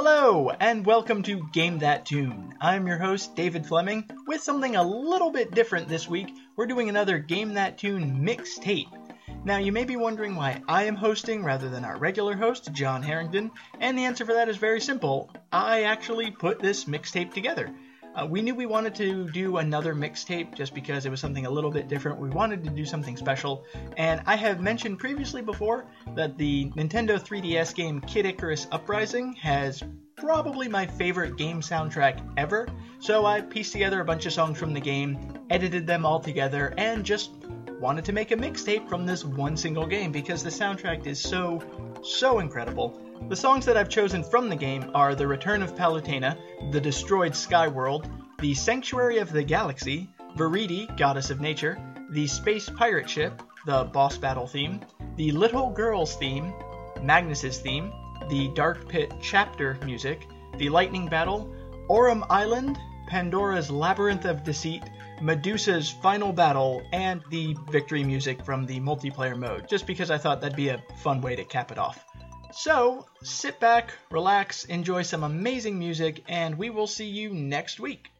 Hello, and welcome to Game That Tune. I'm your host, David Fleming, with something a little bit different this week. We're doing another Game That Tune mixtape. Now, you may be wondering why I am hosting rather than our regular host, John Harrington, and the answer for that is very simple. I actually put this mixtape together. Uh, we knew we wanted to do another mixtape just because it was something a little bit different. We wanted to do something special, and I have mentioned previously before that the Nintendo 3DS game Kid Icarus Uprising has probably my favorite game soundtrack ever. So I pieced together a bunch of songs from the game, edited them all together, and just wanted to make a mixtape from this one single game because the soundtrack is so, so incredible. The songs that I've chosen from the game are The Return of Palutena, The Destroyed Sky World, The Sanctuary of the Galaxy, Viridi, Goddess of Nature, The Space Pirate Ship, the boss battle theme, the Little Girls theme, Magnus's theme, the Dark Pit chapter music, the Lightning Battle, Aurum Island, Pandora's Labyrinth of Deceit, Medusa's Final Battle, and the victory music from the multiplayer mode, just because I thought that'd be a fun way to cap it off. So sit back, relax, enjoy some amazing music, and we will see you next week.